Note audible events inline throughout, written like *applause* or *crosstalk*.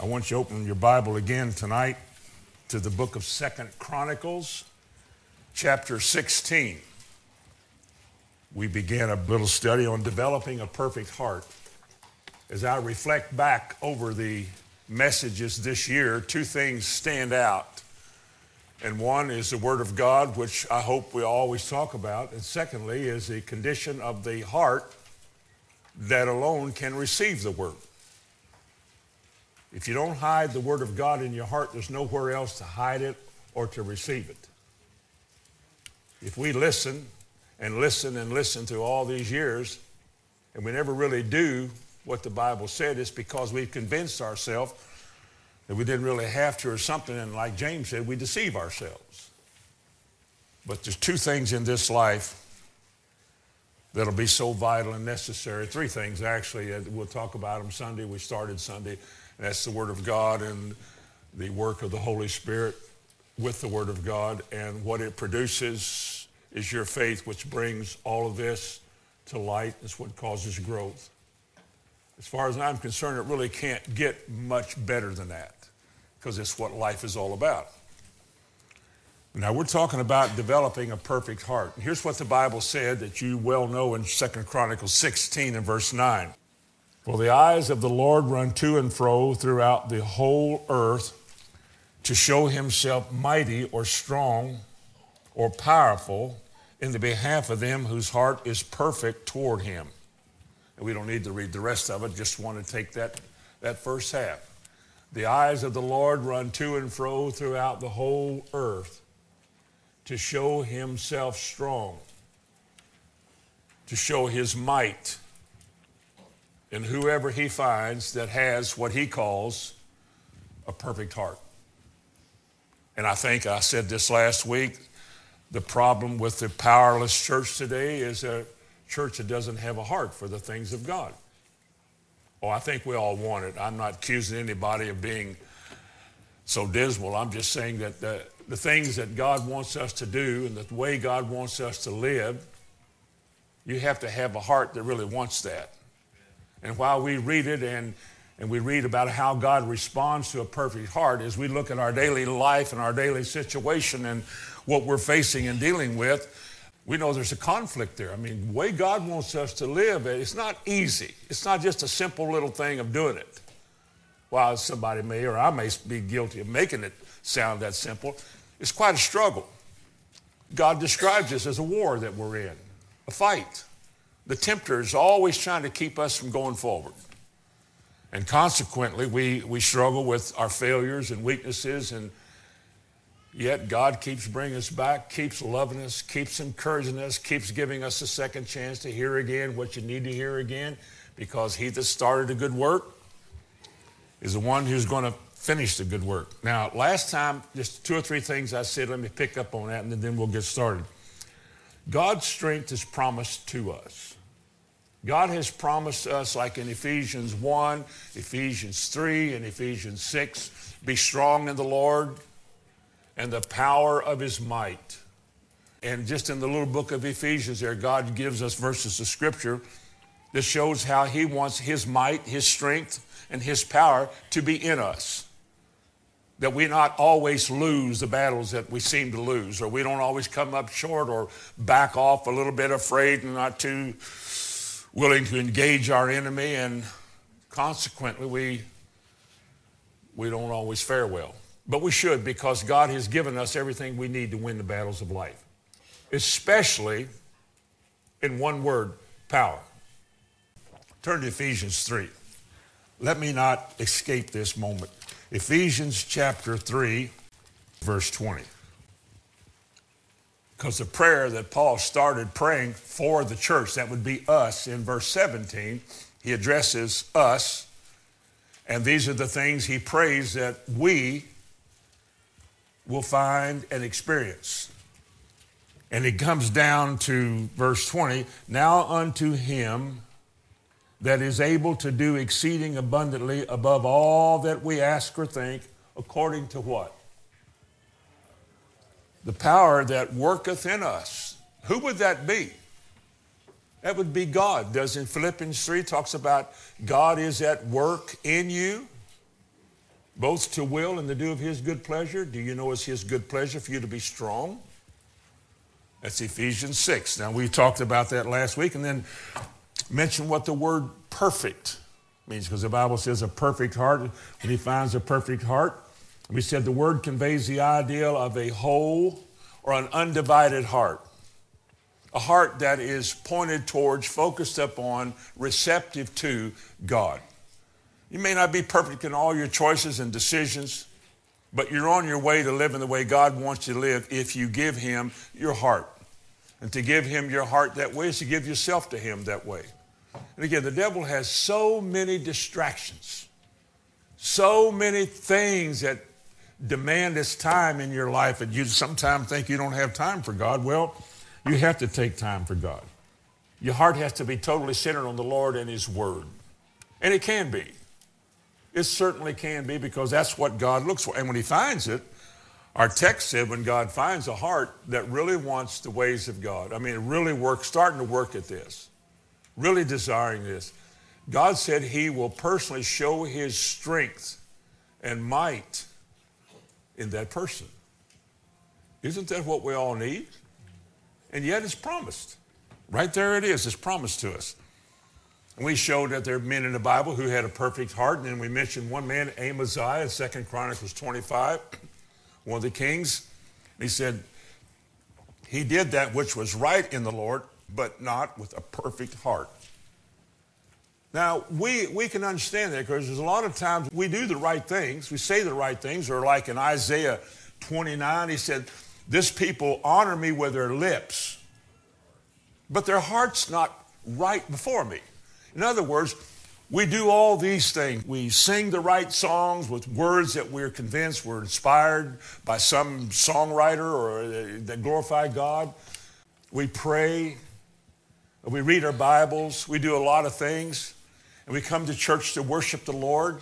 I want you to open your Bible again tonight to the book of Second Chronicles, chapter 16. We began a little study on developing a perfect heart. As I reflect back over the messages this year, two things stand out. And one is the Word of God, which I hope we always talk about. And secondly, is the condition of the heart that alone can receive the Word. If you don't hide the Word of God in your heart, there's nowhere else to hide it or to receive it. If we listen and listen and listen through all these years, and we never really do what the Bible said, it's because we've convinced ourselves that we didn't really have to or something, and like James said, we deceive ourselves. But there's two things in this life that'll be so vital and necessary. Three things, actually. Uh, we'll talk about them Sunday. We started Sunday. That's the Word of God and the work of the Holy Spirit with the Word of God. And what it produces is your faith, which brings all of this to light. It's what causes growth. As far as I'm concerned, it really can't get much better than that because it's what life is all about. Now, we're talking about developing a perfect heart. Here's what the Bible said that you well know in 2 Chronicles 16 and verse 9. For the eyes of the Lord run to and fro throughout the whole earth to show himself mighty or strong or powerful in the behalf of them whose heart is perfect toward him. And we don't need to read the rest of it, just want to take that, that first half. The eyes of the Lord run to and fro throughout the whole earth to show himself strong, to show his might in whoever he finds that has what he calls a perfect heart. And I think I said this last week the problem with the powerless church today is a church that doesn't have a heart for the things of God. Oh, I think we all want it. I'm not accusing anybody of being so dismal. I'm just saying that the, the things that God wants us to do and the way God wants us to live, you have to have a heart that really wants that. And while we read it and, and we read about how God responds to a perfect heart, as we look at our daily life and our daily situation and what we're facing and dealing with, we know there's a conflict there. I mean, the way God wants us to live, it's not easy. It's not just a simple little thing of doing it. While somebody may, or I may be guilty of making it sound that simple, it's quite a struggle. God describes this as a war that we're in, a fight the tempter is always trying to keep us from going forward. And consequently, we, we struggle with our failures and weaknesses, and yet God keeps bringing us back, keeps loving us, keeps encouraging us, keeps giving us a second chance to hear again what you need to hear again, because He that started a good work is the one who's going to finish the good work. Now, last time, just two or three things I said, let me pick up on that, and then we'll get started. God's strength is promised to us. God has promised us, like in Ephesians 1, Ephesians 3, and Ephesians 6, be strong in the Lord and the power of his might. And just in the little book of Ephesians, there, God gives us verses of scripture that shows how he wants his might, his strength, and his power to be in us. That we not always lose the battles that we seem to lose, or we don't always come up short or back off a little bit afraid and not too willing to engage our enemy, and consequently, we, we don't always fare well. But we should because God has given us everything we need to win the battles of life, especially in one word power. Turn to Ephesians 3. Let me not escape this moment. Ephesians chapter 3, verse 20. Because the prayer that Paul started praying for the church, that would be us in verse 17, he addresses us. And these are the things he prays that we will find and experience. And it comes down to verse 20 Now unto him that is able to do exceeding abundantly above all that we ask or think, according to what? The power that worketh in us. Who would that be? That would be God. Does in Philippians 3 talks about God is at work in you? both to will and to do of his good pleasure. Do you know it's his good pleasure for you to be strong? That's Ephesians 6. Now, we talked about that last week and then mentioned what the word perfect means because the Bible says a perfect heart. When he finds a perfect heart, we said the word conveys the ideal of a whole or an undivided heart. A heart that is pointed towards, focused upon, receptive to God. You may not be perfect in all your choices and decisions, but you're on your way to living the way God wants you to live if you give Him your heart. And to give Him your heart that way is to give yourself to Him that way. And again, the devil has so many distractions, so many things that demand its time in your life, and you sometimes think you don't have time for God. Well, you have to take time for God. Your heart has to be totally centered on the Lord and His Word. And it can be. It certainly can be because that's what God looks for. And when He finds it, our text said when God finds a heart that really wants the ways of God, I mean, it really works, starting to work at this, really desiring this, God said He will personally show His strength and might in that person. Isn't that what we all need? And yet it's promised. Right there it is, it's promised to us. And we showed that there are men in the Bible who had a perfect heart. And then we mentioned one man, Amaziah, Second Chronicles 25, one of the kings. He said, he did that which was right in the Lord, but not with a perfect heart. Now, we, we can understand that because there's a lot of times we do the right things, we say the right things, or like in Isaiah 29, he said, This people honor me with their lips, but their heart's not right before me. In other words, we do all these things. We sing the right songs with words that we're convinced were inspired by some songwriter or uh, that glorify God. We pray. We read our Bibles. We do a lot of things and we come to church to worship the Lord,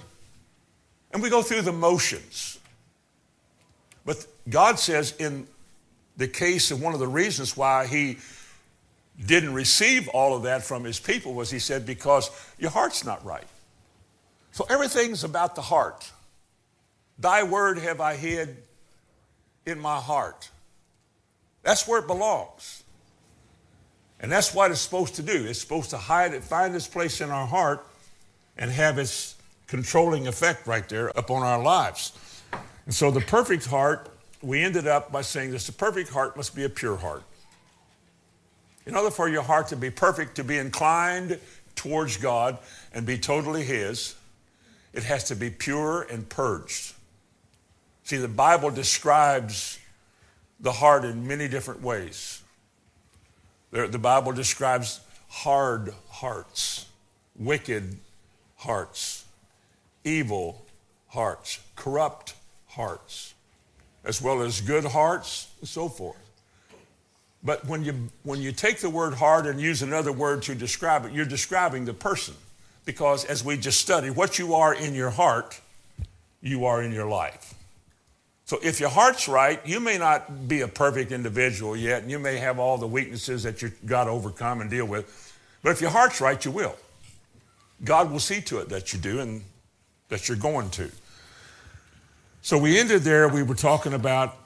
and we go through the motions. But God says, in the case of one of the reasons why He didn't receive all of that from His people was He said, because your heart's not right. So everything's about the heart. Thy word have I hid in my heart. That's where it belongs. And that's what it's supposed to do. It's supposed to hide it, find its place in our heart, and have its controlling effect right there upon our lives. And so the perfect heart, we ended up by saying this the perfect heart must be a pure heart. In order for your heart to be perfect, to be inclined towards God and be totally His, it has to be pure and purged. See, the Bible describes the heart in many different ways. The Bible describes hard hearts, wicked hearts, evil hearts, corrupt hearts, as well as good hearts, and so forth. But when you, when you take the word heart and use another word to describe it, you're describing the person. Because as we just studied, what you are in your heart, you are in your life. So if your heart's right, you may not be a perfect individual yet, and you may have all the weaknesses that you've got to overcome and deal with. But if your heart's right, you will. God will see to it that you do and that you're going to. So we ended there. We were talking about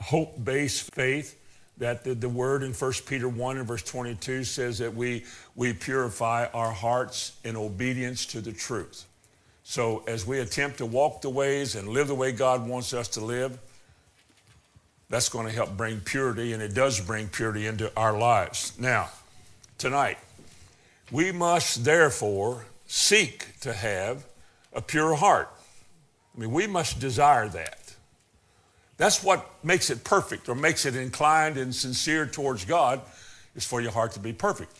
hope based faith. That the, the word in 1 Peter 1 and verse 22 says that we, we purify our hearts in obedience to the truth. So as we attempt to walk the ways and live the way God wants us to live, that's going to help bring purity, and it does bring purity into our lives. Now, tonight, we must therefore seek to have a pure heart. I mean, we must desire that. That's what makes it perfect or makes it inclined and sincere towards God is for your heart to be perfect.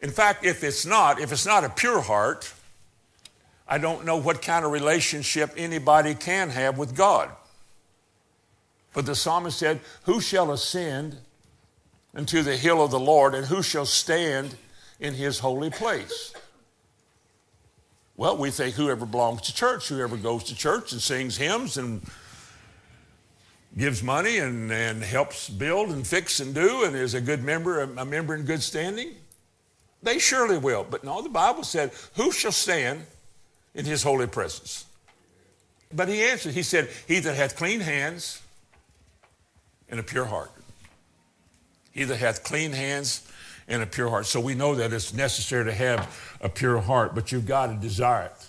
In fact, if it's not, if it's not a pure heart, I don't know what kind of relationship anybody can have with God. But the psalmist said, Who shall ascend into the hill of the Lord, and who shall stand in his holy place. Well, we think whoever belongs to church, whoever goes to church and sings hymns and gives money and, and helps build and fix and do and is a good member, a member in good standing, they surely will. But no, the Bible said, Who shall stand in his holy presence? But he answered, he said, He that hath clean hands and a pure heart. He that hath clean hands and a pure heart. So we know that it's necessary to have a pure heart, but you've got to desire it.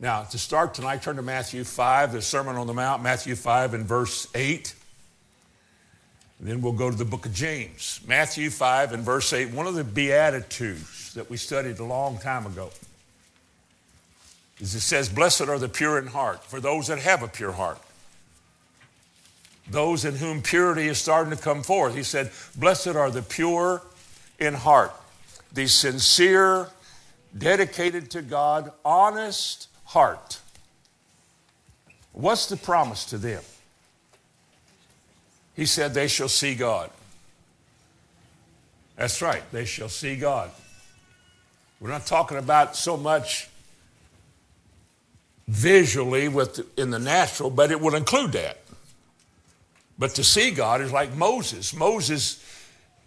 Now, to start tonight, turn to Matthew 5, the Sermon on the Mount, Matthew 5 and verse 8. And then we'll go to the book of James. Matthew 5 and verse 8, one of the Beatitudes that we studied a long time ago. Is it says, Blessed are the pure in heart, for those that have a pure heart. Those in whom purity is starting to come forth. He said, Blessed are the pure in heart, the sincere, dedicated to God, honest, heart. What's the promise to them? He said, They shall see God. That's right, they shall see God. We're not talking about so much visually with in the natural, but it will include that. But to see God is like Moses. Moses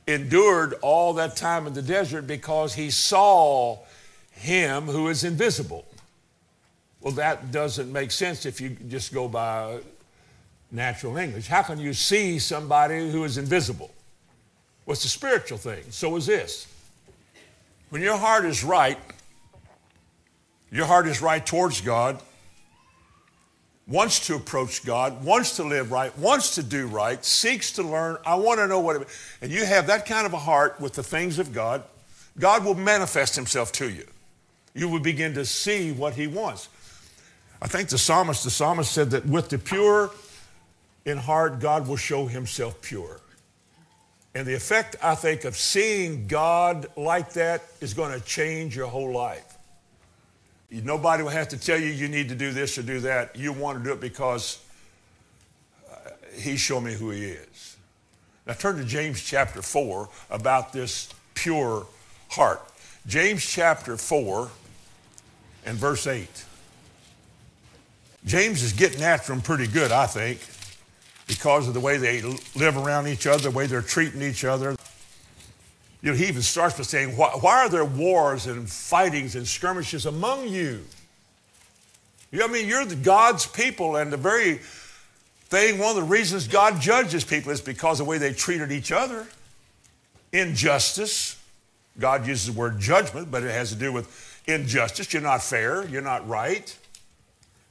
endured all that time in the desert because he saw him who is invisible. Well, that doesn't make sense if you just go by natural English. How can you see somebody who is invisible? Well, it's a spiritual thing. So is this. When your heart is right, your heart is right towards God, wants to approach God, wants to live right, wants to do right, seeks to learn. I want to know what it And you have that kind of a heart with the things of God, God will manifest himself to you. You will begin to see what he wants. I think the psalmist, the psalmist said that with the pure in heart, God will show himself pure. And the effect, I think, of seeing God like that is going to change your whole life. Nobody will have to tell you you need to do this or do that. You want to do it because uh, he showed me who he is. Now turn to James chapter 4 about this pure heart. James chapter 4 and verse 8. James is getting after them pretty good, I think, because of the way they live around each other, the way they're treating each other. You know, he even starts by saying, why, why are there wars and fightings and skirmishes among you? you know, I mean, you're the God's people, and the very thing, one of the reasons God judges people is because of the way they treated each other. Injustice. God uses the word judgment, but it has to do with injustice. You're not fair, you're not right.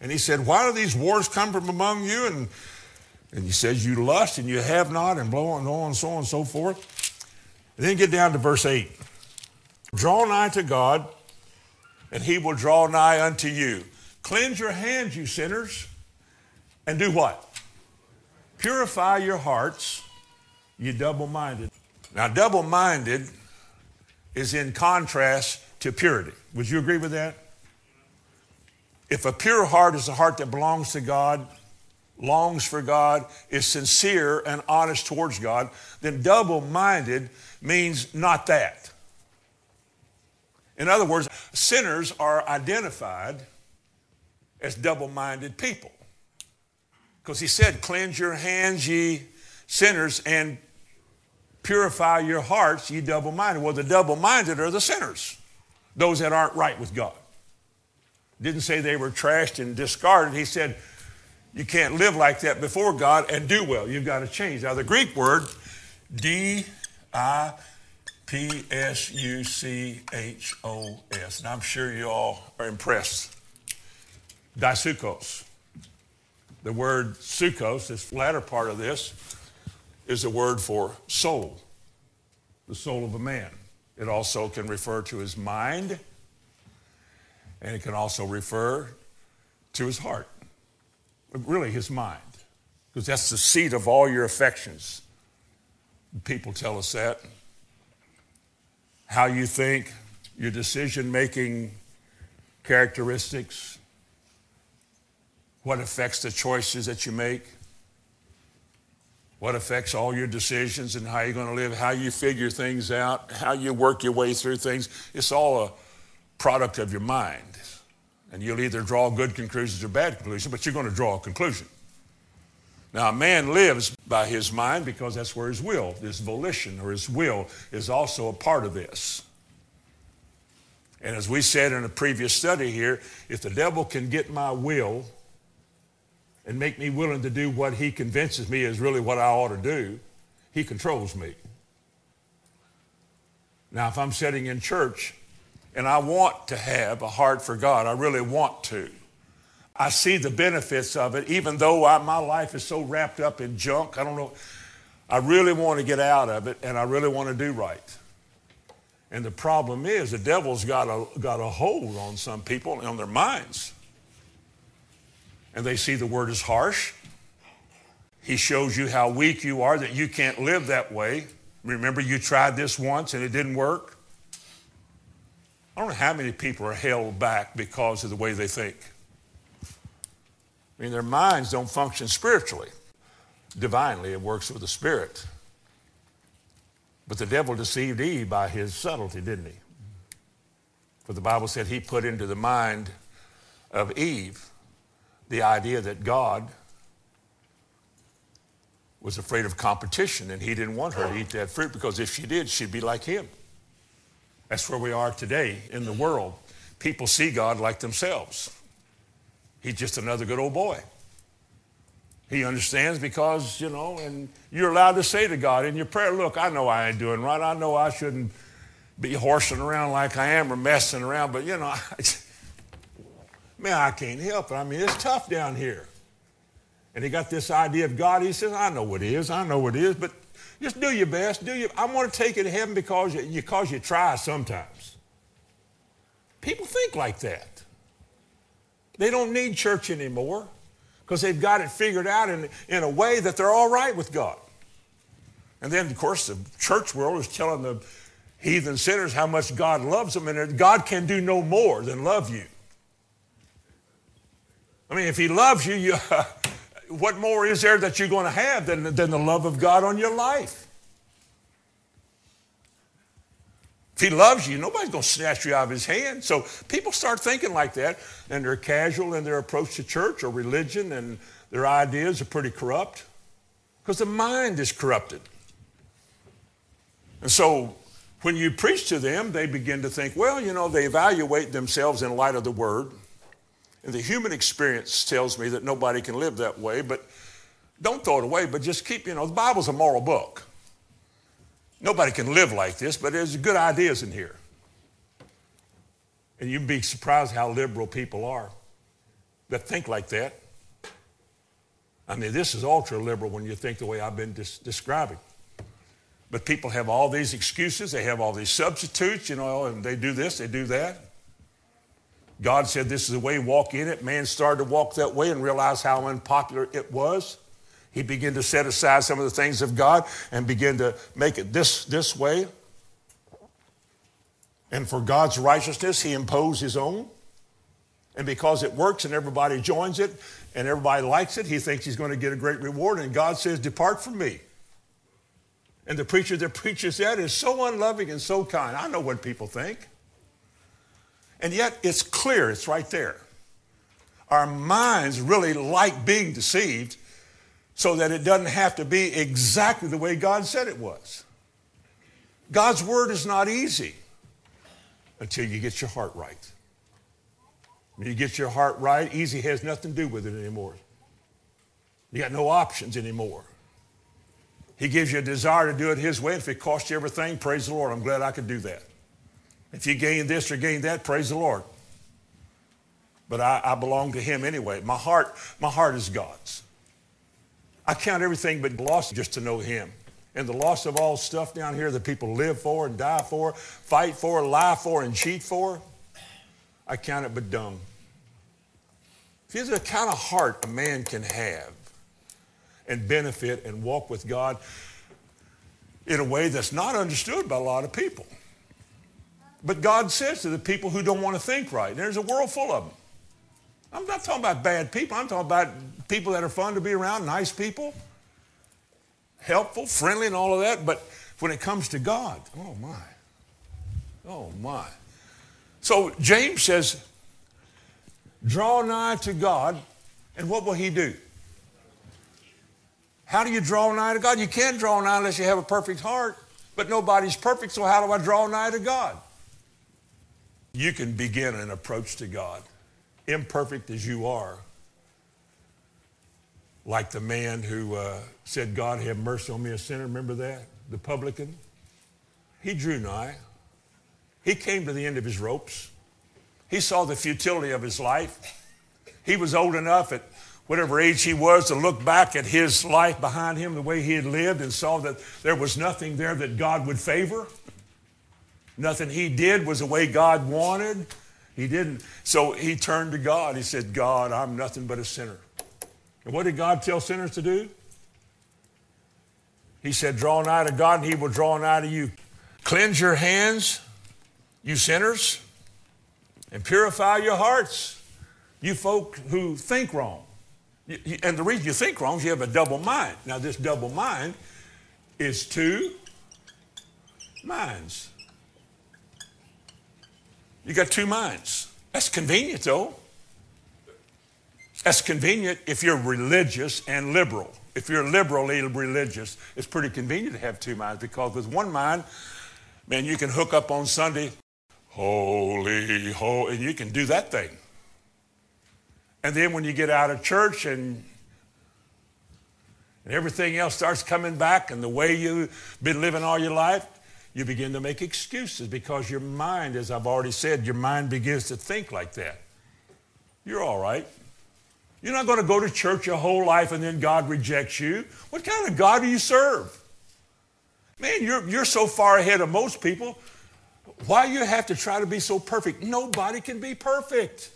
And he said, Why do these wars come from among you? And, and he says, You lust and you have not, and blow on and so on and so forth. And then get down to verse 8. Draw nigh to God, and he will draw nigh unto you. Cleanse your hands, you sinners, and do what? Purify your hearts, you double minded. Now, double minded is in contrast to purity. Would you agree with that? If a pure heart is a heart that belongs to God, longs for God, is sincere and honest towards God, then double minded means not that. In other words, sinners are identified as double minded people. Because he said, Cleanse your hands, ye sinners, and purify your hearts, ye double minded. Well, the double minded are the sinners, those that aren't right with God. Didn't say they were trashed and discarded. He said, you can't live like that before God and do well. You've got to change. Now, the Greek word, D I P S U C H O S, and I'm sure you all are impressed. Disukos. The word sukos, this latter part of this, is a word for soul, the soul of a man. It also can refer to his mind and it can also refer to his heart, really his mind, because that's the seat of all your affections. People tell us that. How you think, your decision making characteristics, what affects the choices that you make, what affects all your decisions and how you're going to live, how you figure things out, how you work your way through things. It's all a product of your mind. And you'll either draw good conclusions or bad conclusions, but you're going to draw a conclusion. Now, a man lives by his mind because that's where his will, his volition or his will, is also a part of this. And as we said in a previous study here, if the devil can get my will and make me willing to do what he convinces me is really what I ought to do, he controls me. Now, if I'm sitting in church and I want to have a heart for God, I really want to. I see the benefits of it, even though I, my life is so wrapped up in junk. I don't know. I really want to get out of it and I really want to do right. And the problem is the devil's got a, got a hold on some people on their minds. And they see the word as harsh. He shows you how weak you are, that you can't live that way. Remember, you tried this once and it didn't work? I don't know how many people are held back because of the way they think. I mean, their minds don't function spiritually. Divinely, it works with the Spirit. But the devil deceived Eve by his subtlety, didn't he? For the Bible said he put into the mind of Eve the idea that God was afraid of competition and he didn't want her to eat that fruit because if she did, she'd be like him. That's where we are today in the world. People see God like themselves. He's just another good old boy. He understands because, you know, and you're allowed to say to God in your prayer, look, I know I ain't doing right. I know I shouldn't be horsing around like I am or messing around, but, you know, *laughs* I, man, I can't help it. I mean, it's tough down here. And he got this idea of God. He says, I know what it is. I know what it is, but just do your best. Do you? I want to take you to heaven because you, because you try sometimes. People think like that. They don't need church anymore because they've got it figured out in, in a way that they're all right with God. And then, of course, the church world is telling the heathen sinners how much God loves them, and God can do no more than love you. I mean, if He loves you, you *laughs* what more is there that you're going to have than, than the love of God on your life? If he loves you, nobody's going to snatch you out of his hand. So people start thinking like that, and they're casual in their approach to church or religion, and their ideas are pretty corrupt because the mind is corrupted. And so when you preach to them, they begin to think, well, you know, they evaluate themselves in light of the word. And the human experience tells me that nobody can live that way, but don't throw it away, but just keep, you know, the Bible's a moral book. Nobody can live like this, but there's good ideas in here. And you'd be surprised how liberal people are that think like that. I mean, this is ultra liberal when you think the way I've been des- describing. But people have all these excuses, they have all these substitutes, you know, and they do this, they do that. God said this is the way, walk in it. Man started to walk that way and realized how unpopular it was. He began to set aside some of the things of God and begin to make it this, this way. And for God's righteousness, he imposed his own. And because it works and everybody joins it and everybody likes it, he thinks he's going to get a great reward. And God says, Depart from me. And the preacher that *laughs* preaches that is so unloving and so kind. I know what people think. And yet it's clear, it's right there. Our minds really like being deceived so that it doesn't have to be exactly the way God said it was. God's word is not easy until you get your heart right. When you get your heart right, easy has nothing to do with it anymore. You got no options anymore. He gives you a desire to do it His way. If it costs you everything, praise the Lord. I'm glad I could do that. If you gain this or gain that, praise the Lord. But I, I belong to Him anyway. My heart, my heart is God's. I count everything but loss just to know Him. And the loss of all stuff down here that people live for and die for, fight for, lie for, and cheat for, I count it but dung. See, the kind of heart a man can have and benefit and walk with God in a way that's not understood by a lot of people. But God says to the people who don't want to think right, there's a world full of them. I'm not talking about bad people. I'm talking about people that are fun to be around, nice people, helpful, friendly, and all of that. But when it comes to God, oh my, oh my. So James says, draw nigh to God, and what will he do? How do you draw nigh to God? You can't draw nigh unless you have a perfect heart, but nobody's perfect, so how do I draw nigh to God? You can begin an approach to God imperfect as you are, like the man who uh, said, God have mercy on me, a sinner. Remember that? The publican. He drew nigh. He came to the end of his ropes. He saw the futility of his life. He was old enough at whatever age he was to look back at his life behind him, the way he had lived, and saw that there was nothing there that God would favor. Nothing he did was the way God wanted. He didn't. So he turned to God. He said, God, I'm nothing but a sinner. And what did God tell sinners to do? He said, Draw nigh to God, and he will draw nigh to you. Cleanse your hands, you sinners, and purify your hearts, you folk who think wrong. And the reason you think wrong is you have a double mind. Now, this double mind is two minds. You got two minds. That's convenient, though. That's convenient if you're religious and liberal. If you're liberally religious, it's pretty convenient to have two minds because with one mind, man, you can hook up on Sunday, holy, holy, and you can do that thing. And then when you get out of church and and everything else starts coming back and the way you've been living all your life, you begin to make excuses because your mind, as I've already said, your mind begins to think like that. You're all right. You're not going to go to church your whole life and then God rejects you. What kind of God do you serve? Man, you're, you're so far ahead of most people. Why you have to try to be so perfect? Nobody can be perfect.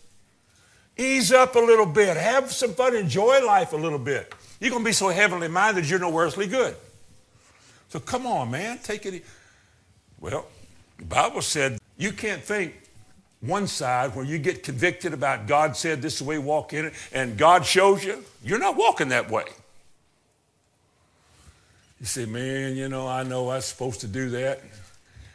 Ease up a little bit. Have some fun. Enjoy life a little bit. You're going to be so heavenly minded you're no earthly good. So come on, man. Take it. Well, the Bible said you can't think one side where you get convicted about God said this is the way walk in it, and God shows you, you're not walking that way. You say, man, you know, I know I'm supposed to do that.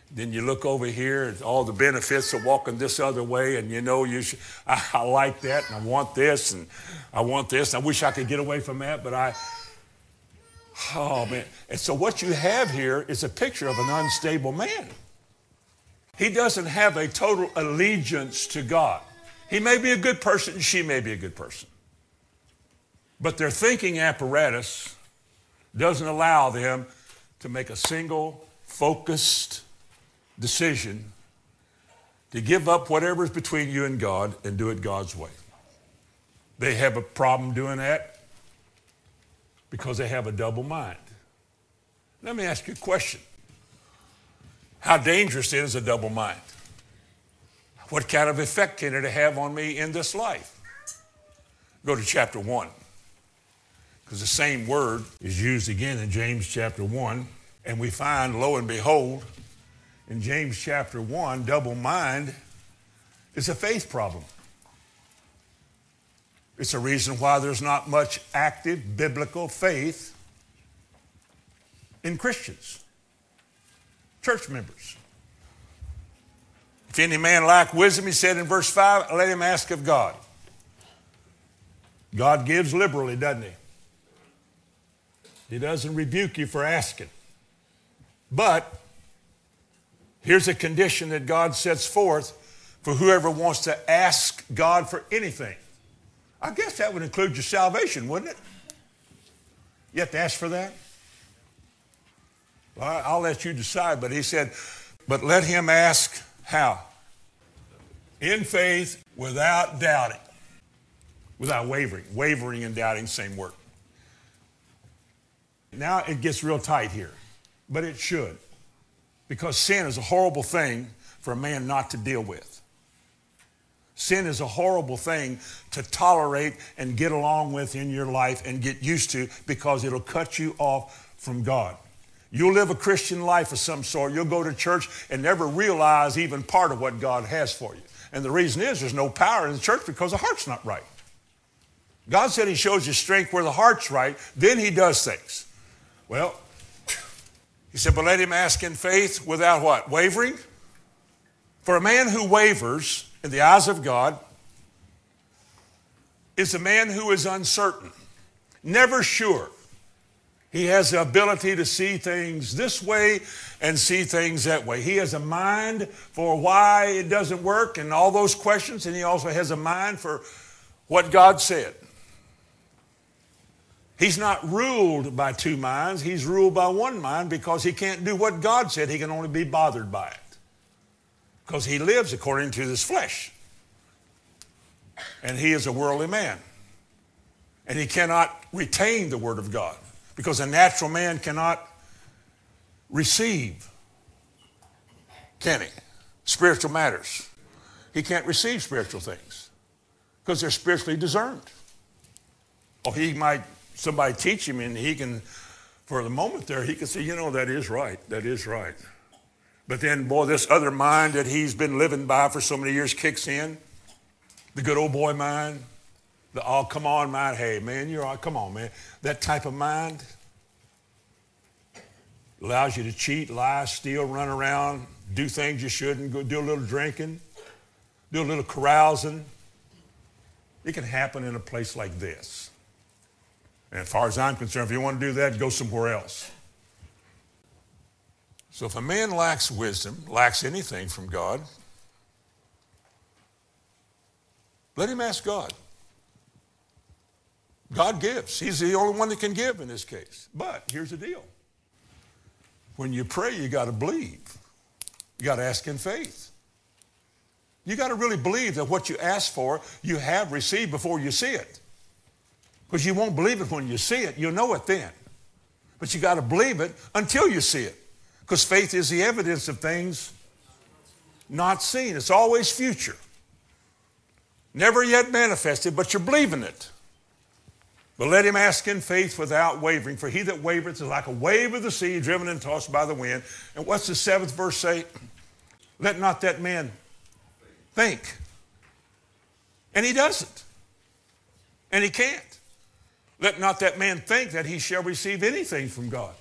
Then you look over here and all the benefits of walking this other way, and you know, you should, I, I like that, and I want this, and I want this. I wish I could get away from that, but I, oh man. And so what you have here is a picture of an unstable man. He doesn't have a total allegiance to God. He may be a good person, she may be a good person. But their thinking apparatus doesn't allow them to make a single focused decision to give up whatever's between you and God and do it God's way. They have a problem doing that because they have a double mind. Let me ask you a question how dangerous is a double mind? What kind of effect can it have on me in this life? Go to chapter 1, because the same word is used again in James chapter 1, and we find, lo and behold, in James chapter 1, double mind is a faith problem. It's a reason why there's not much active biblical faith in Christians church members. If any man lack wisdom, he said in verse 5, let him ask of God. God gives liberally, doesn't he? He doesn't rebuke you for asking. But here's a condition that God sets forth for whoever wants to ask God for anything. I guess that would include your salvation, wouldn't it? You have to ask for that? Well, I'll let you decide, but he said, but let him ask how? In faith, without doubting, without wavering. Wavering and doubting, same word. Now it gets real tight here, but it should, because sin is a horrible thing for a man not to deal with. Sin is a horrible thing to tolerate and get along with in your life and get used to because it'll cut you off from God. You'll live a Christian life of some sort. You'll go to church and never realize even part of what God has for you. And the reason is there's no power in the church because the heart's not right. God said He shows you strength where the heart's right, then He does things. Well, He said, but let him ask in faith without what? Wavering? For a man who wavers in the eyes of God is a man who is uncertain, never sure. He has the ability to see things this way and see things that way. He has a mind for why it doesn't work and all those questions, and he also has a mind for what God said. He's not ruled by two minds. He's ruled by one mind because he can't do what God said. He can only be bothered by it because he lives according to this flesh. And he is a worldly man. And he cannot retain the word of God because a natural man cannot receive, can he? Spiritual matters. He can't receive spiritual things because they're spiritually discerned. Or he might somebody teach him and he can, for the moment there, he can say, you know, that is right. That is right. But then, boy, this other mind that he's been living by for so many years kicks in. The good old boy mind. The oh, come on mind. Hey, man, you're all, come on, man. That type of mind allows you to cheat, lie, steal, run around, do things you shouldn't, go do a little drinking, do a little carousing. It can happen in a place like this. And as far as I'm concerned, if you want to do that, go somewhere else. So if a man lacks wisdom, lacks anything from God, let him ask God. God gives. He's the only one that can give in this case. But here's the deal. When you pray, you got to believe. You got to ask in faith. You got to really believe that what you ask for, you have received before you see it. Because you won't believe it when you see it. You'll know it then. But you got to believe it until you see it. Because faith is the evidence of things not seen. It's always future. Never yet manifested, but you're believing it. But let him ask in faith without wavering, for he that wavereth is like a wave of the sea, driven and tossed by the wind. And what's the seventh verse say? Let not that man think. And he doesn't. And he can't. Let not that man think that he shall receive anything from God.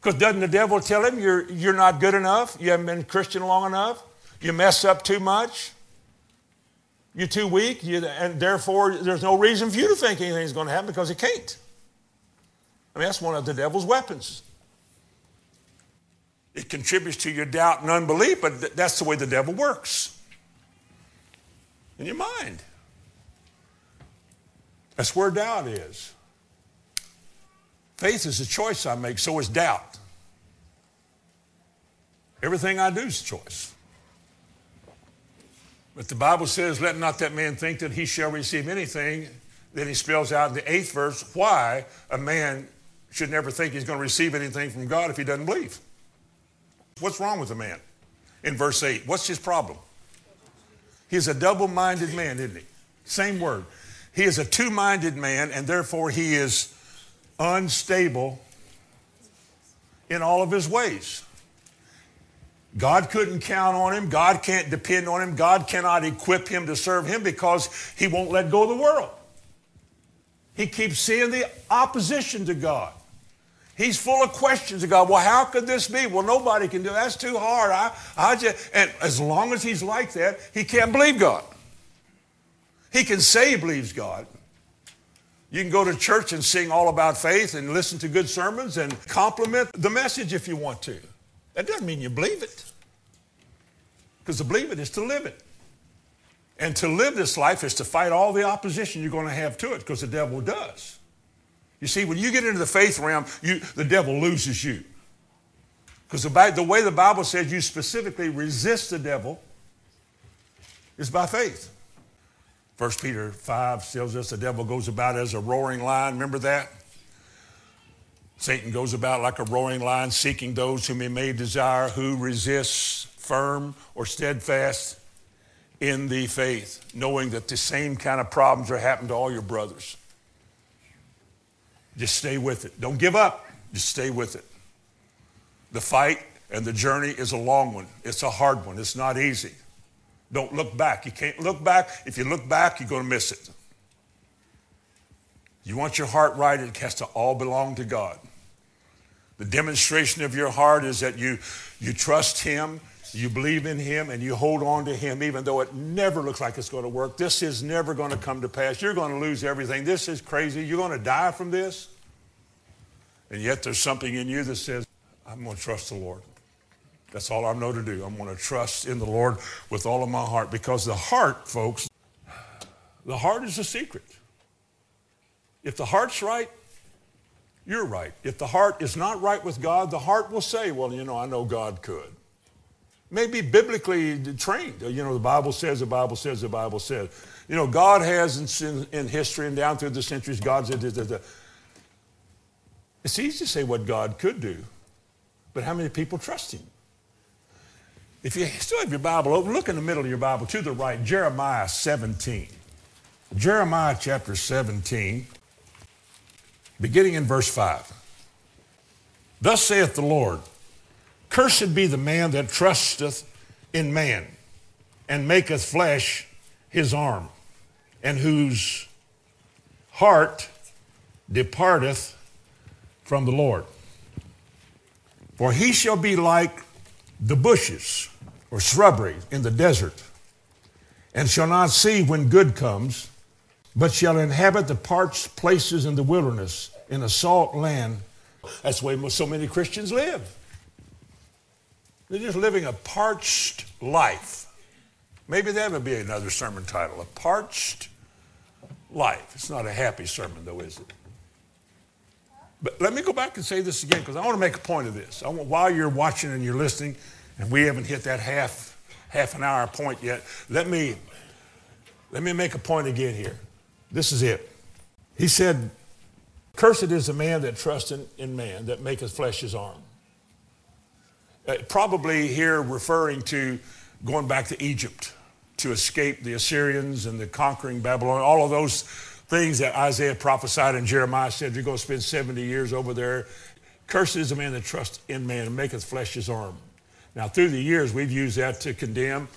Because doesn't the devil tell him you're, you're not good enough? You haven't been Christian long enough? You mess up too much? You're too weak? You, and therefore, there's no reason for you to think anything's going to happen because it can't. I mean, that's one of the devil's weapons. It contributes to your doubt and unbelief, but that's the way the devil works in your mind. That's where doubt is. Faith is a choice I make, so is doubt. Everything I do is a choice. But the Bible says, Let not that man think that he shall receive anything. Then he spells out in the eighth verse why a man should never think he's going to receive anything from God if he doesn't believe. What's wrong with a man? In verse 8, what's his problem? He's a double minded man, isn't he? Same word. He is a two minded man, and therefore he is unstable in all of his ways. God couldn't count on him. God can't depend on him. God cannot equip him to serve him because he won't let go of the world. He keeps seeing the opposition to God. He's full of questions to God. Well, how could this be? Well, nobody can do it. That's too hard. I, I just, and as long as he's like that, he can't believe God. He can say he believes God. You can go to church and sing all about faith and listen to good sermons and compliment the message if you want to. That doesn't mean you believe it. Because to believe it is to live it. And to live this life is to fight all the opposition you're going to have to it because the devil does. You see, when you get into the faith realm, you, the devil loses you. Because the, the way the Bible says you specifically resist the devil is by faith. 1 Peter 5 tells us the devil goes about as a roaring lion. Remember that? Satan goes about like a roaring lion, seeking those whom he may desire, who resists firm or steadfast in the faith, knowing that the same kind of problems are happening to all your brothers. Just stay with it. Don't give up. Just stay with it. The fight and the journey is a long one. It's a hard one. It's not easy. Don't look back. You can't look back. If you look back, you're going to miss it. You want your heart right, it has to all belong to God. The demonstration of your heart is that you, you trust Him, you believe in Him, and you hold on to Him, even though it never looks like it's going to work. This is never going to come to pass. You're going to lose everything. This is crazy. You're going to die from this. And yet there's something in you that says, I'm going to trust the Lord. That's all I know to do. I'm going to trust in the Lord with all of my heart because the heart, folks, the heart is the secret. If the heart's right, you're right. If the heart is not right with God, the heart will say, well, you know, I know God could. Maybe biblically trained. You know, the Bible says, the Bible says, the Bible says. You know, God has in, in history and down through the centuries, God said, da, da, it's easy to say what God could do, but how many people trust Him? If you still have your Bible open, look in the middle of your Bible to the right, Jeremiah 17. Jeremiah chapter 17, beginning in verse 5. Thus saith the Lord, Cursed be the man that trusteth in man, and maketh flesh his arm, and whose heart departeth from the Lord. For he shall be like the bushes or shrubbery in the desert, and shall not see when good comes, but shall inhabit the parched places in the wilderness, in a salt land. That's the way so many Christians live. They're just living a parched life. Maybe that would be another sermon title, A Parched Life. It's not a happy sermon, though, is it? But let me go back and say this again because I want to make a point of this. I want, while you're watching and you're listening, and we haven't hit that half, half an hour point yet, let me, let me make a point again here. This is it. He said, Cursed is the man that trusteth in man, that maketh flesh his arm. Uh, probably here referring to going back to Egypt to escape the Assyrians and the conquering Babylon, all of those things that Isaiah prophesied and Jeremiah said, you're going to spend 70 years over there. Cursed is the man that trusts in man and maketh flesh his arm. Now, through the years, we've used that to condemn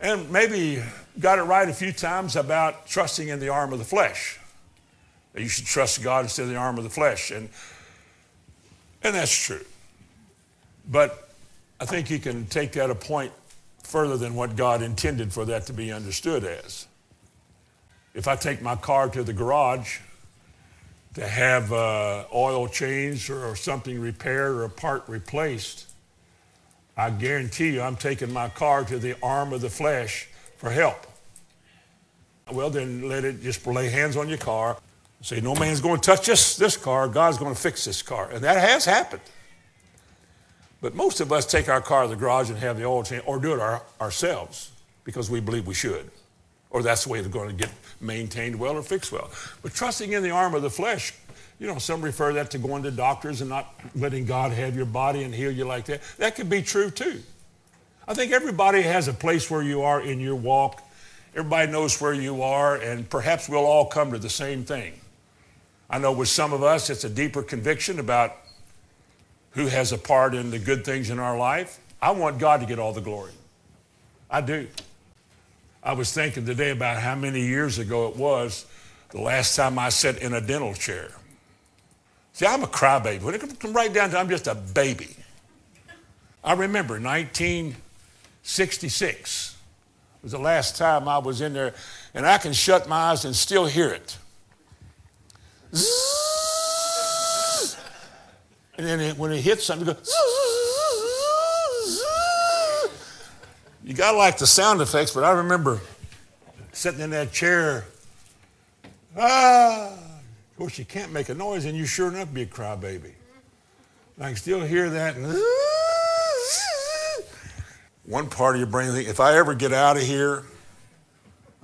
and maybe got it right a few times about trusting in the arm of the flesh. That you should trust God instead of the arm of the flesh. And, and that's true. But I think you can take that a point further than what God intended for that to be understood as. If I take my car to the garage to have uh, oil changed or, or something repaired or a part replaced, I guarantee you I'm taking my car to the arm of the flesh for help. Well, then let it just lay hands on your car. Say, no man's going to touch this, this car. God's going to fix this car. And that has happened. But most of us take our car to the garage and have the oil change or do it our, ourselves because we believe we should. Or that's the way it's going to get maintained well or fixed well. But trusting in the arm of the flesh, you know, some refer that to going to doctors and not letting God have your body and heal you like that. That could be true too. I think everybody has a place where you are in your walk. Everybody knows where you are, and perhaps we'll all come to the same thing. I know with some of us, it's a deeper conviction about who has a part in the good things in our life. I want God to get all the glory. I do. I was thinking today about how many years ago it was the last time I sat in a dental chair. See, I'm a crybaby. When it comes right down to it, I'm just a baby. I remember 1966 was the last time I was in there, and I can shut my eyes and still hear it. And then it, when it hits something, it goes. You got to like the sound effects, but I remember sitting in that chair. Ah, course, you can't make a noise, and you sure enough be a crybaby. I can still hear that. Uh, one part of your brain thinks, if I ever get out of here,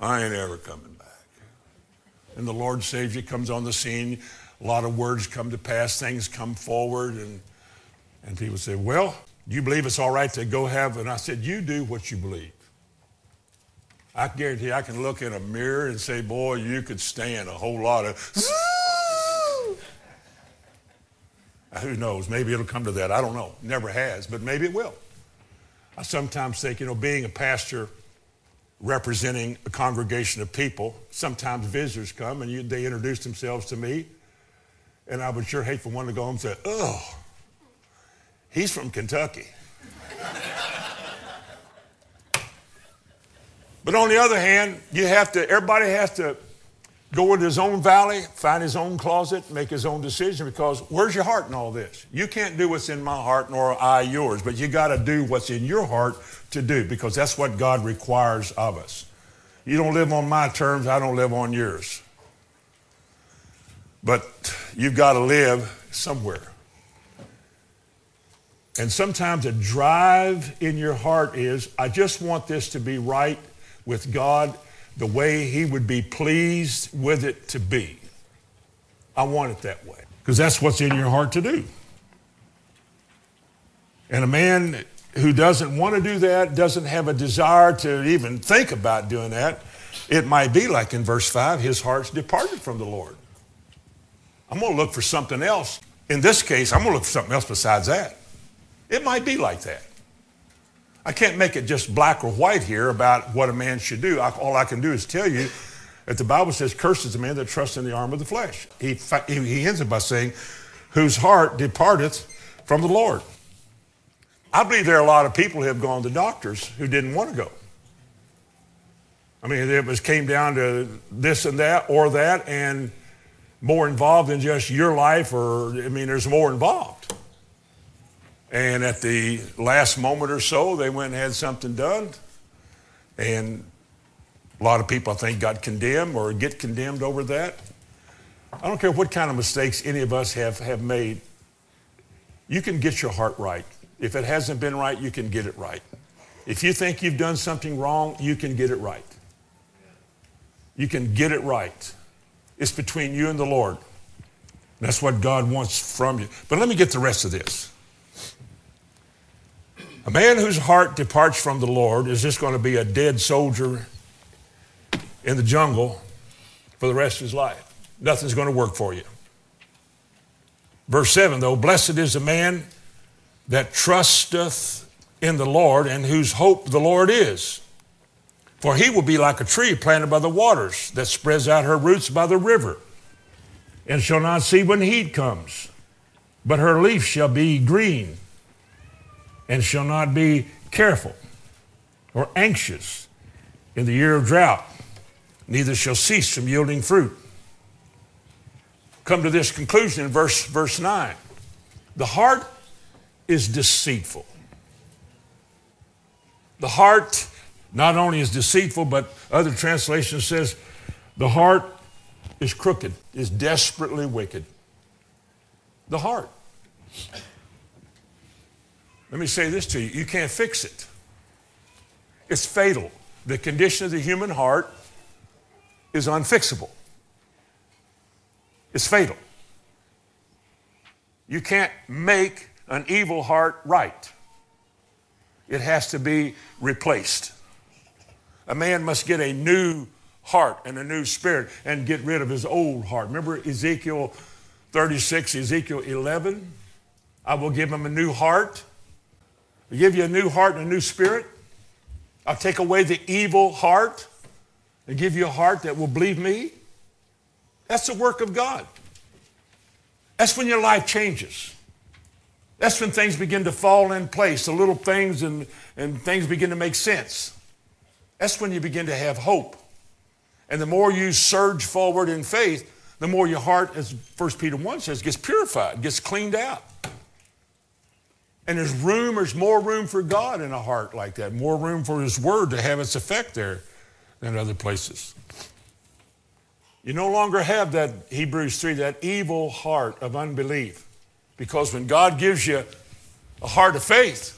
I ain't ever coming back. And the Lord saves you, comes on the scene a lot of words come to pass, things come forward, and, and people say, Well, you believe it's all right to go have? And I said, You do what you believe. I guarantee I can look in a mirror and say, Boy, you could stand a whole lot of. *laughs* Uh, who knows? Maybe it'll come to that. I don't know. Never has, but maybe it will. I sometimes think, you know, being a pastor representing a congregation of people, sometimes visitors come and you, they introduce themselves to me. And I would sure hate for one to go home and say, oh, he's from Kentucky. *laughs* but on the other hand, you have to, everybody has to go into his own valley, find his own closet, make his own decision because where's your heart in all this? You can't do what's in my heart nor I yours, but you got to do what's in your heart to do because that's what God requires of us. You don't live on my terms, I don't live on yours. But you've got to live somewhere. And sometimes a drive in your heart is, I just want this to be right with God the way He would be pleased with it to be. I want it that way. Because that's what's in your heart to do. And a man who doesn't want to do that, doesn't have a desire to even think about doing that, it might be like in verse 5 his heart's departed from the Lord. I'm going to look for something else. In this case, I'm going to look for something else besides that. It might be like that. I can't make it just black or white here about what a man should do. all I can do is tell you that the Bible says, Cursed is the man that trusts in the arm of the flesh. He, he ends it by saying, Whose heart departeth from the Lord. I believe there are a lot of people who have gone to doctors who didn't want to go. I mean, it was came down to this and that or that, and more involved than just your life, or I mean, there's more involved. And at the last moment or so, they went and had something done, and a lot of people, I think, got condemned or get condemned over that. I don't care what kind of mistakes any of us have, have made. You can get your heart right. If it hasn't been right, you can get it right. If you think you've done something wrong, you can get it right. You can get it right. It's between you and the Lord. That's what God wants from you. But let me get the rest of this. A man whose heart departs from the Lord is just going to be a dead soldier in the jungle for the rest of his life. Nothing's going to work for you. Verse 7 though, blessed is the man that trusteth in the Lord and whose hope the Lord is. For he will be like a tree planted by the waters that spreads out her roots by the river and shall not see when heat comes, but her leaf shall be green and shall not be careful or anxious in the year of drought, neither shall cease from yielding fruit. Come to this conclusion in verse, verse 9. The heart is deceitful. The heart not only is deceitful, but other translation says the heart is crooked, is desperately wicked. The heart. Let me say this to you you can't fix it, it's fatal. The condition of the human heart is unfixable, it's fatal. You can't make an evil heart right. It has to be replaced. A man must get a new heart and a new spirit and get rid of his old heart. Remember Ezekiel 36, Ezekiel 11? I will give him a new heart. I give you a new heart and a new spirit. I'll take away the evil heart and give you a heart that will believe me. That's the work of God. That's when your life changes. That's when things begin to fall in place, the little things and, and things begin to make sense. That's when you begin to have hope. And the more you surge forward in faith, the more your heart, as 1 Peter 1 says, gets purified, gets cleaned out. And there's room, there's more room for God in a heart like that, more room for His Word to have its effect there than other places. You no longer have that, Hebrews 3, that evil heart of unbelief. Because when God gives you a heart of faith,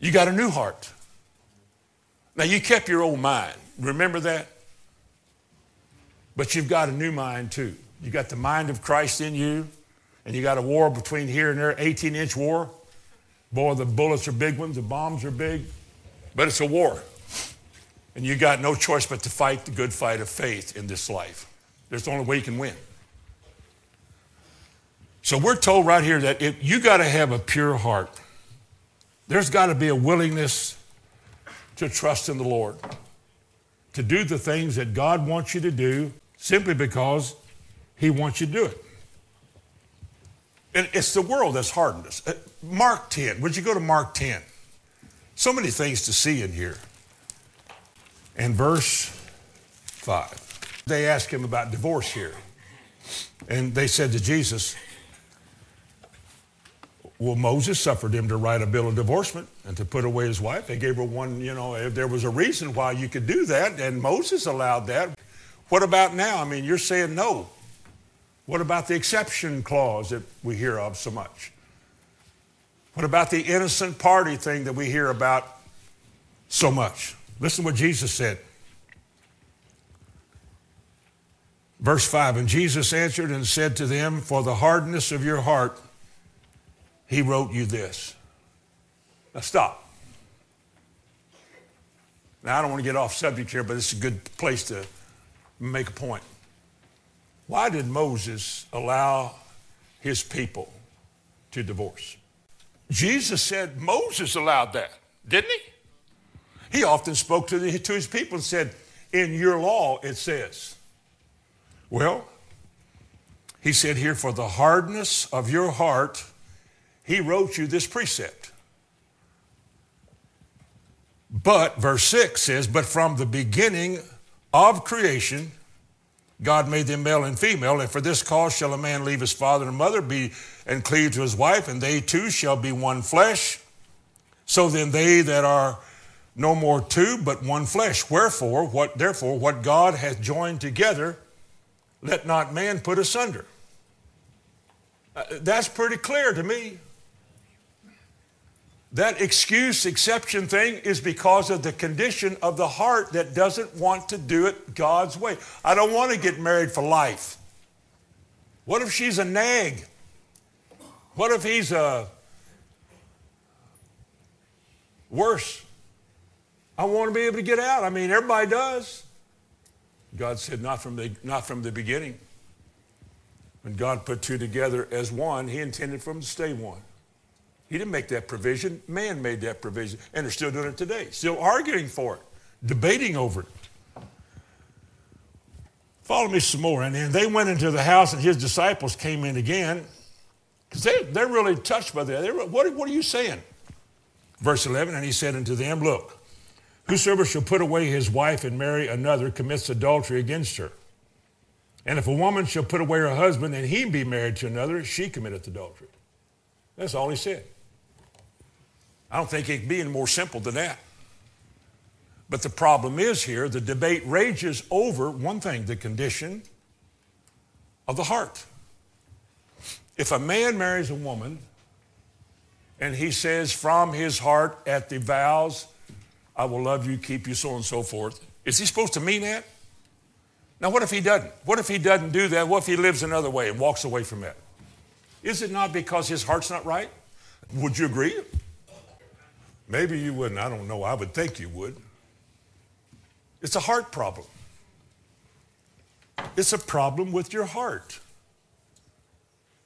you got a new heart. Now, you kept your old mind. Remember that? But you've got a new mind too. You got the mind of Christ in you, and you got a war between here and there, 18 inch war. Boy, the bullets are big ones, the bombs are big, but it's a war. And you got no choice but to fight the good fight of faith in this life. There's the only way you can win. So we're told right here that if you got to have a pure heart. There's got to be a willingness to trust in the Lord, to do the things that God wants you to do simply because He wants you to do it. And it's the world that's hardened us. Uh, Mark 10, would you go to Mark 10? So many things to see in here. And verse 5. They asked him about divorce here. And they said to Jesus, well, Moses suffered him to write a bill of divorcement and to put away his wife. They gave her one, you know, if there was a reason why you could do that, and Moses allowed that. What about now? I mean, you're saying no. What about the exception clause that we hear of so much? What about the innocent party thing that we hear about so much? Listen to what Jesus said. Verse 5 And Jesus answered and said to them, For the hardness of your heart, he wrote you this. Now stop. Now I don't want to get off subject here, but it's a good place to make a point. Why did Moses allow his people to divorce? Jesus said Moses allowed that, didn't he? He often spoke to, the, to his people and said, In your law it says. Well, he said here, For the hardness of your heart, he wrote you this precept. But, verse 6 says, But from the beginning of creation, God made them male and female, and for this cause shall a man leave his father and mother, be and cleave to his wife, and they two shall be one flesh. So then they that are no more two, but one flesh. Wherefore, what therefore what God hath joined together, let not man put asunder. Uh, that's pretty clear to me. That excuse exception thing is because of the condition of the heart that doesn't want to do it God's way. I don't want to get married for life. What if she's a nag? What if he's a worse? I want to be able to get out. I mean, everybody does. God said, not from the, not from the beginning. When God put two together as one, He intended for them to stay one. He didn't make that provision. Man made that provision. And they're still doing it today, still arguing for it, debating over it. Follow me some more. And then they went into the house, and his disciples came in again because they, they're really touched by that. They're, what, what are you saying? Verse 11, and he said unto them, Look, whosoever shall put away his wife and marry another commits adultery against her. And if a woman shall put away her husband and he be married to another, she committeth adultery. That's all he said. I don't think it can be any more simple than that. But the problem is here, the debate rages over one thing the condition of the heart. If a man marries a woman and he says from his heart at the vows, I will love you, keep you, so and so forth, is he supposed to mean that? Now, what if he doesn't? What if he doesn't do that? What if he lives another way and walks away from it? Is it not because his heart's not right? Would you agree? Maybe you wouldn't. I don't know. I would think you would. It's a heart problem. It's a problem with your heart.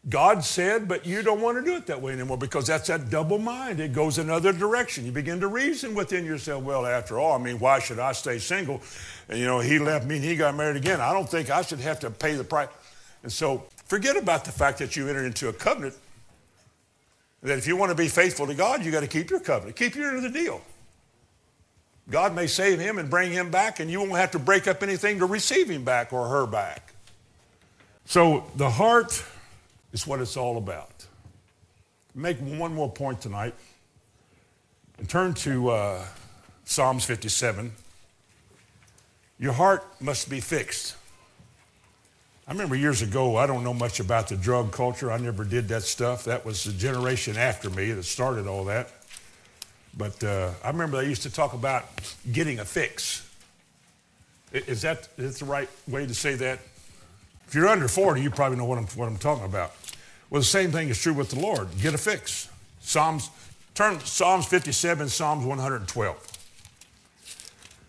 God said, but you don't want to do it that way anymore because that's that double mind. It goes another direction. You begin to reason within yourself, well, after all, I mean, why should I stay single? And, you know, he left me and he got married again. I don't think I should have to pay the price. And so forget about the fact that you entered into a covenant that if you want to be faithful to God, you got to keep your covenant, keep your end of the deal. God may save him and bring him back, and you won't have to break up anything to receive him back or her back. So the heart is what it's all about. Make one more point tonight and turn to uh, Psalms 57. Your heart must be fixed. I remember years ago, I don't know much about the drug culture. I never did that stuff. That was the generation after me that started all that. But uh, I remember they used to talk about getting a fix. Is that, is that the right way to say that? If you're under 40, you probably know what I'm, what I'm talking about. Well, the same thing is true with the Lord. Get a fix. Psalms, turn Psalms 57, Psalms 112.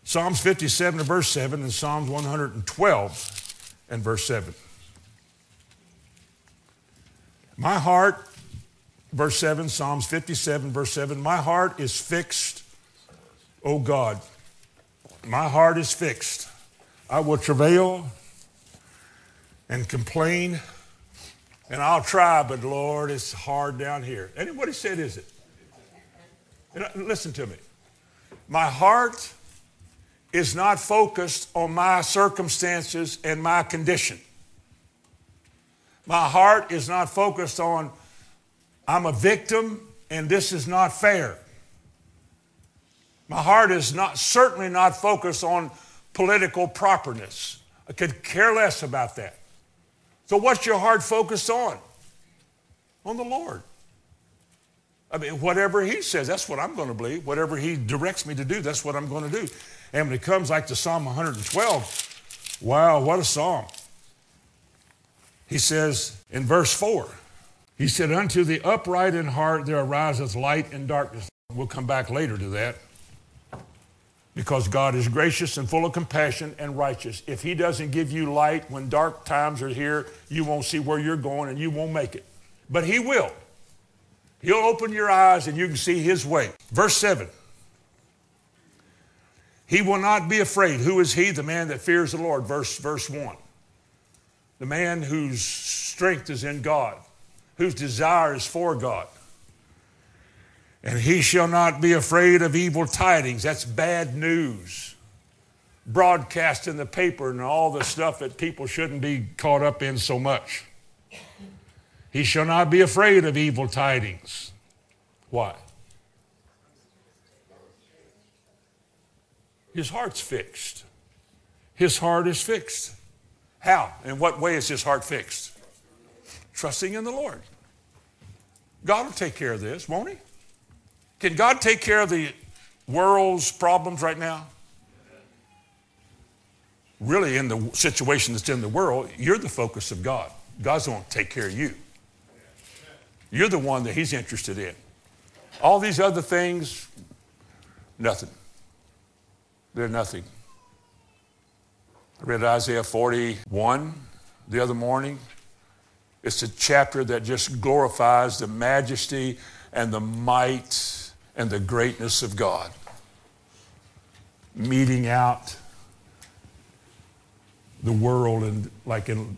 Psalms 57 and verse 7 and Psalms 112 and verse 7. My heart, verse 7, Psalms 57, verse 7, my heart is fixed, O God. My heart is fixed. I will travail and complain, and I'll try, but Lord, it's hard down here. And what he said is it? Listen to me. My heart is not focused on my circumstances and my condition. My heart is not focused on, I'm a victim and this is not fair. My heart is not, certainly not focused on political properness. I could care less about that. So, what's your heart focused on? On the Lord. I mean, whatever He says, that's what I'm going to believe. Whatever He directs me to do, that's what I'm going to do. And when it comes like to Psalm 112, wow, what a psalm. He says in verse 4, he said, Unto the upright in heart there ariseth light and darkness. We'll come back later to that. Because God is gracious and full of compassion and righteous. If He doesn't give you light when dark times are here, you won't see where you're going and you won't make it. But He will. He'll open your eyes and you can see His way. Verse 7 He will not be afraid. Who is He? The man that fears the Lord. Verse, verse 1. The man whose strength is in God, whose desire is for God. And he shall not be afraid of evil tidings. That's bad news. Broadcast in the paper and all the stuff that people shouldn't be caught up in so much. He shall not be afraid of evil tidings. Why? His heart's fixed. His heart is fixed. How? In what way is his heart fixed? Trusting in the Lord. God will take care of this, won't he? Can God take care of the world's problems right now? Really, in the situation that's in the world, you're the focus of God. God's going to take care of you. You're the one that He's interested in. All these other things, nothing. They're nothing. I read Isaiah 41 the other morning. It's a chapter that just glorifies the majesty and the might and the greatness of God. Meting out the world and like in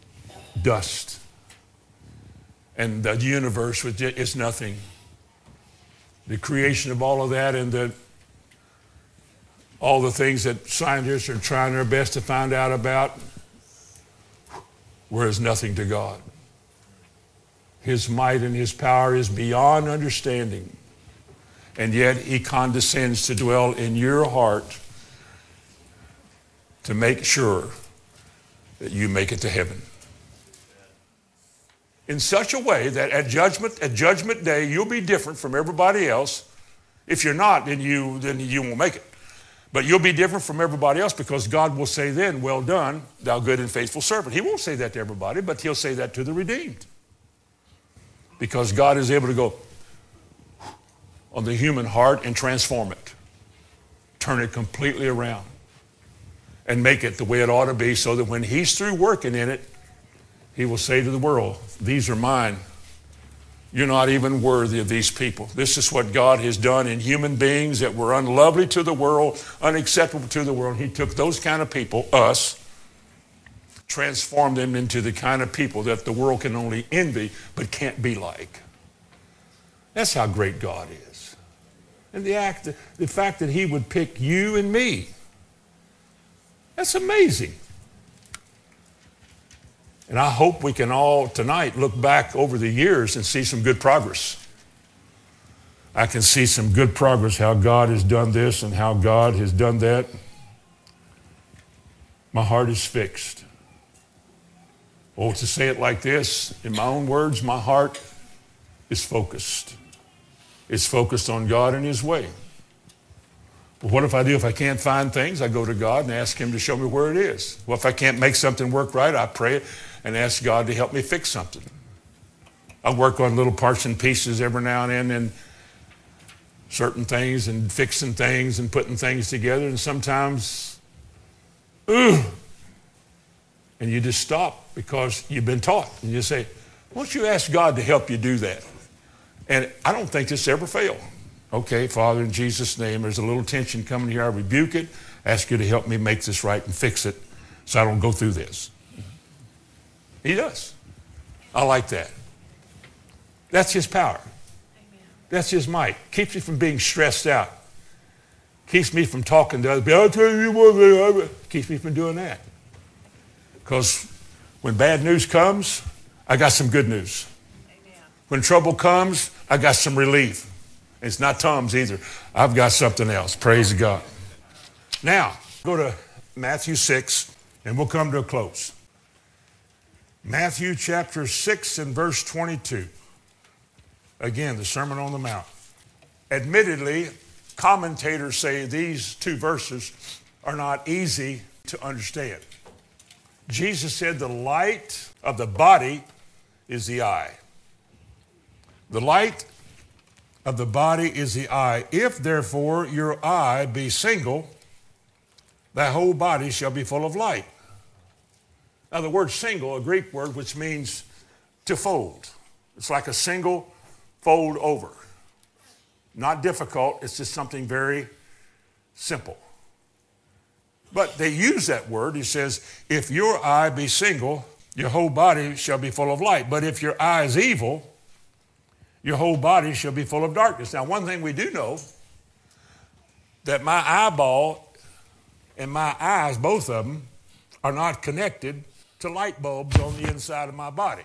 dust. And the universe is nothing. The creation of all of that and the all the things that scientists are trying their best to find out about, were as nothing to God. His might and his power is beyond understanding and yet he condescends to dwell in your heart to make sure that you make it to heaven. In such a way that at judgment, at judgment day, you'll be different from everybody else. If you're not, then you, then you won't make it. But you'll be different from everybody else because God will say then, Well done, thou good and faithful servant. He won't say that to everybody, but He'll say that to the redeemed. Because God is able to go, on the human heart and transform it. Turn it completely around and make it the way it ought to be so that when He's through working in it, He will say to the world, These are mine. You're not even worthy of these people. This is what God has done in human beings that were unlovely to the world, unacceptable to the world. He took those kind of people, us, transformed them into the kind of people that the world can only envy but can't be like. That's how great God is. And the, act, the fact that he would pick you and me. That's amazing. And I hope we can all tonight look back over the years and see some good progress. I can see some good progress, how God has done this and how God has done that. My heart is fixed. Or to say it like this, in my own words, my heart is focused. It's focused on God and His way. But what if I do? If I can't find things, I go to God and ask Him to show me where it is. Well, if I can't make something work right, I pray and ask God to help me fix something. I work on little parts and pieces every now and then and certain things and fixing things and putting things together. And sometimes, ooh, and you just stop because you've been taught. And you say, why don't you ask God to help you do that? And I don't think this ever failed. Okay, Father, in Jesus' name, there's a little tension coming here. I rebuke it. Ask you to help me make this right and fix it so I don't go through this. He does. I like that. That's his power. That's his might. Keeps me from being stressed out. Keeps me from talking to other people. I'll tell you what, keeps me from doing that. Because when bad news comes, I got some good news. When trouble comes, I got some relief. It's not Tom's either. I've got something else. Praise God. Now, go to Matthew 6. and we'll come to a close. Matthew chapter 6 and verse 22. Again, the Sermon on the Mount. Admittedly, commentators say these two verses are not easy to understand. Jesus said, The light of the body is the eye. The light of the body is the eye. If therefore your eye be single, thy whole body shall be full of light. Now, the word single, a Greek word which means to fold. It's like a single fold over. Not difficult, it's just something very simple. But they use that word. He says, if your eye be single, your whole body shall be full of light. But if your eye is evil, your whole body shall be full of darkness. Now, one thing we do know that my eyeball and my eyes, both of them, are not connected to light bulbs on the inside of my body.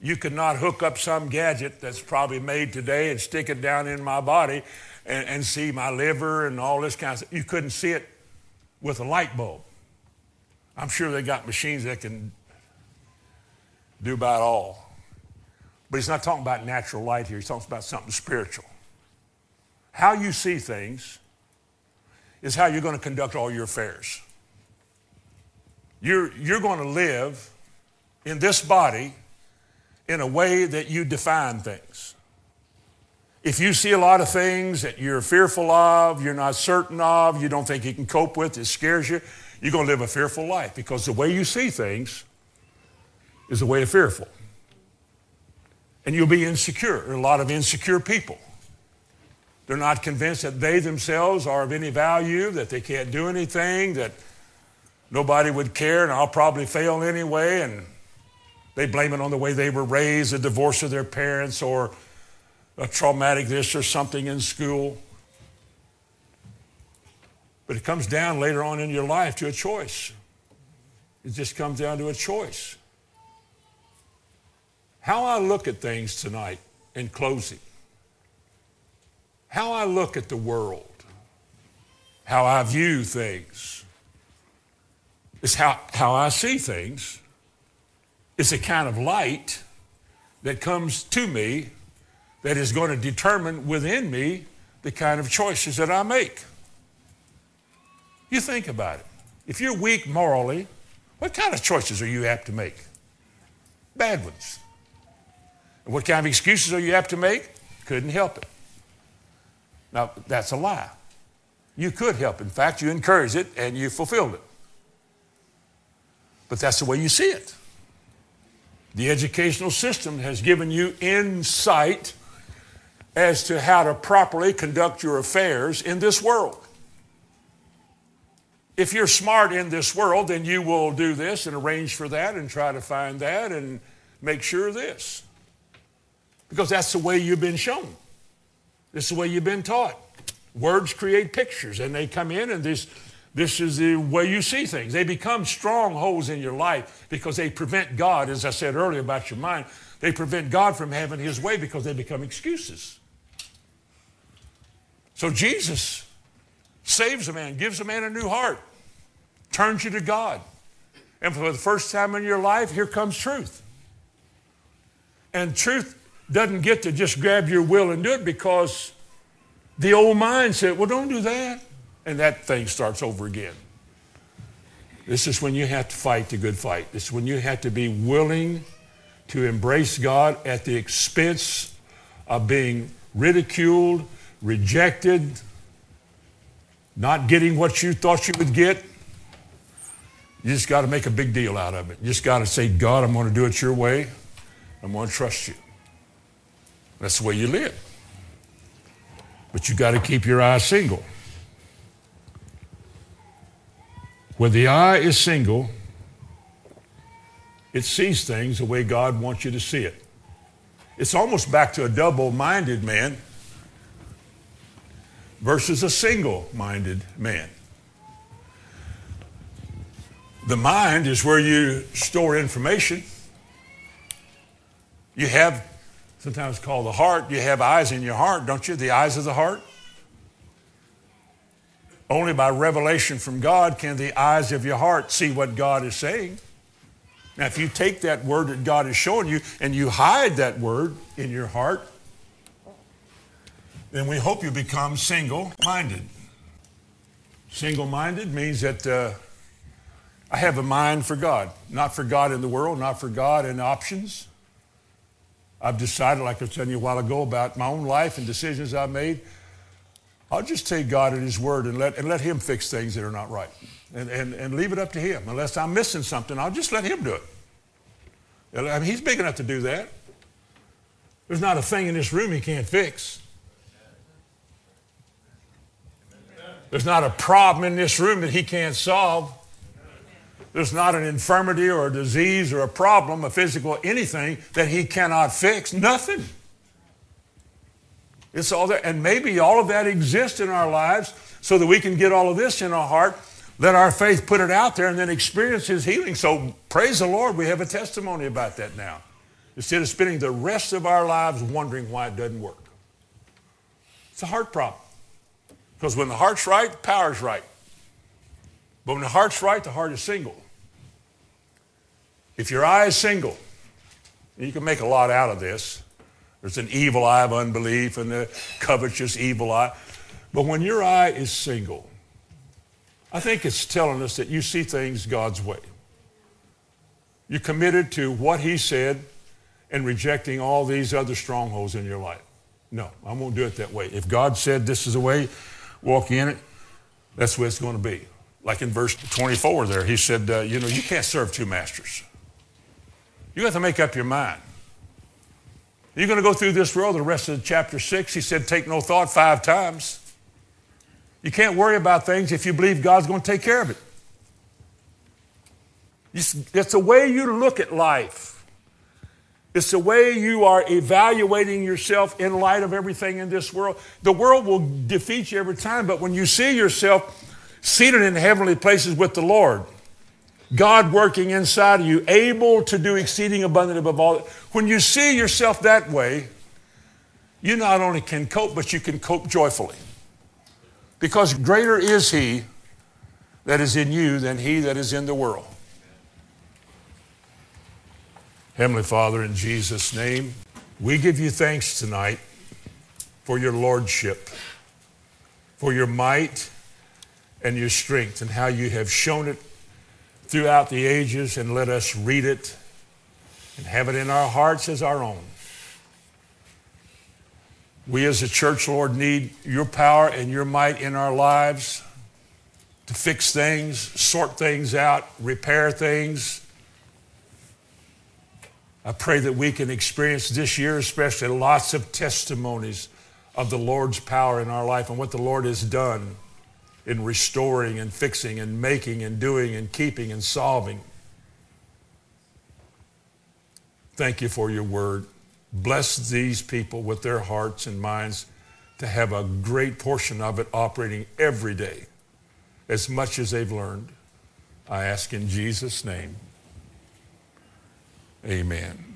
You could not hook up some gadget that's probably made today and stick it down in my body and, and see my liver and all this kind of stuff. You couldn't see it with a light bulb. I'm sure they got machines that can do about all. But he's not talking about natural light here, he's talking about something spiritual. How you see things is how you're going to conduct all your affairs. You're, you're going to live in this body in a way that you define things. If you see a lot of things that you're fearful of, you're not certain of, you don't think you can cope with, it scares you, you're going to live a fearful life because the way you see things is the way of fearful. And you'll be insecure. There are a lot of insecure people. They're not convinced that they themselves are of any value, that they can't do anything, that nobody would care, and I'll probably fail anyway. And they blame it on the way they were raised, the divorce of their parents, or a traumatic this or something in school. But it comes down later on in your life to a choice. It just comes down to a choice. How I look at things tonight in closing, how I look at the world, how I view things, is how, how I see things. It's a kind of light that comes to me that is going to determine within me the kind of choices that I make. You think about it. If you're weak morally, what kind of choices are you apt to make? Bad ones. And what kind of excuses are you apt to make? Couldn't help it. Now, that's a lie. You could help. In fact, you encouraged it and you fulfilled it. But that's the way you see it. The educational system has given you insight as to how to properly conduct your affairs in this world. If you're smart in this world, then you will do this and arrange for that and try to find that and make sure this. Because that's the way you've been shown. This is the way you've been taught. Words create pictures, and they come in, and this this is the way you see things. They become strongholds in your life because they prevent God, as I said earlier about your mind, they prevent God from having his way because they become excuses. So Jesus saves a man, gives a man a new heart, turns you to God. And for the first time in your life, here comes truth. And truth doesn't get to just grab your will and do it because the old mind said, well, don't do that and that thing starts over again. This is when you have to fight the good fight. This is when you have to be willing to embrace God at the expense of being ridiculed, rejected, not getting what you thought you would get. You just got to make a big deal out of it. You just got to say, God, I'm going to do it your way. I'm going to trust you. That's the way you live. But you got to keep your eyes single. When the eye is single, it sees things the way God wants you to see it. It's almost back to a double minded man versus a single minded man. The mind is where you store information. You have, sometimes called the heart, you have eyes in your heart, don't you? The eyes of the heart. Only by revelation from God can the eyes of your heart see what God is saying. Now, if you take that word that God is showing you and you hide that word in your heart, then we hope you become single minded. Single minded means that uh, I have a mind for God, not for God in the world, not for God in options. I've decided, like I was telling you a while ago, about my own life and decisions I've made. I'll just take God at His word and let, and let Him fix things that are not right and, and, and leave it up to Him. Unless I'm missing something, I'll just let Him do it. I mean, he's big enough to do that. There's not a thing in this room He can't fix. There's not a problem in this room that He can't solve. There's not an infirmity or a disease or a problem, a physical anything that he cannot fix. Nothing. It's all there. And maybe all of that exists in our lives so that we can get all of this in our heart, let our faith put it out there, and then experience his healing. So praise the Lord, we have a testimony about that now. Instead of spending the rest of our lives wondering why it doesn't work. It's a heart problem. Because when the heart's right, the power's right. But when the heart's right, the heart is single. If your eye is single, you can make a lot out of this. There's an evil eye of unbelief and the covetous evil eye. But when your eye is single, I think it's telling us that you see things God's way. You're committed to what He said and rejecting all these other strongholds in your life. No, I won't do it that way. If God said this is the way, walk in it, that's the way it's going to be. Like in verse 24 there, he said, uh, you know, you can't serve two masters. You have to make up your mind. You're going to go through this world the rest of chapter 6. He said, take no thought five times. You can't worry about things if you believe God's going to take care of it. It's the way you look at life. It's the way you are evaluating yourself in light of everything in this world. The world will defeat you every time, but when you see yourself seated in heavenly places with the Lord. God working inside of you, able to do exceeding abundant above all. When you see yourself that way, you not only can cope, but you can cope joyfully. Because greater is He that is in you than He that is in the world. Heavenly Father, in Jesus' name, we give you thanks tonight for your lordship, for your might and your strength and how you have shown it throughout the ages and let us read it and have it in our hearts as our own. We as a church, Lord, need your power and your might in our lives to fix things, sort things out, repair things. I pray that we can experience this year, especially, lots of testimonies of the Lord's power in our life and what the Lord has done in restoring and fixing and making and doing and keeping and solving. Thank you for your word. Bless these people with their hearts and minds to have a great portion of it operating every day as much as they've learned. I ask in Jesus' name. Amen.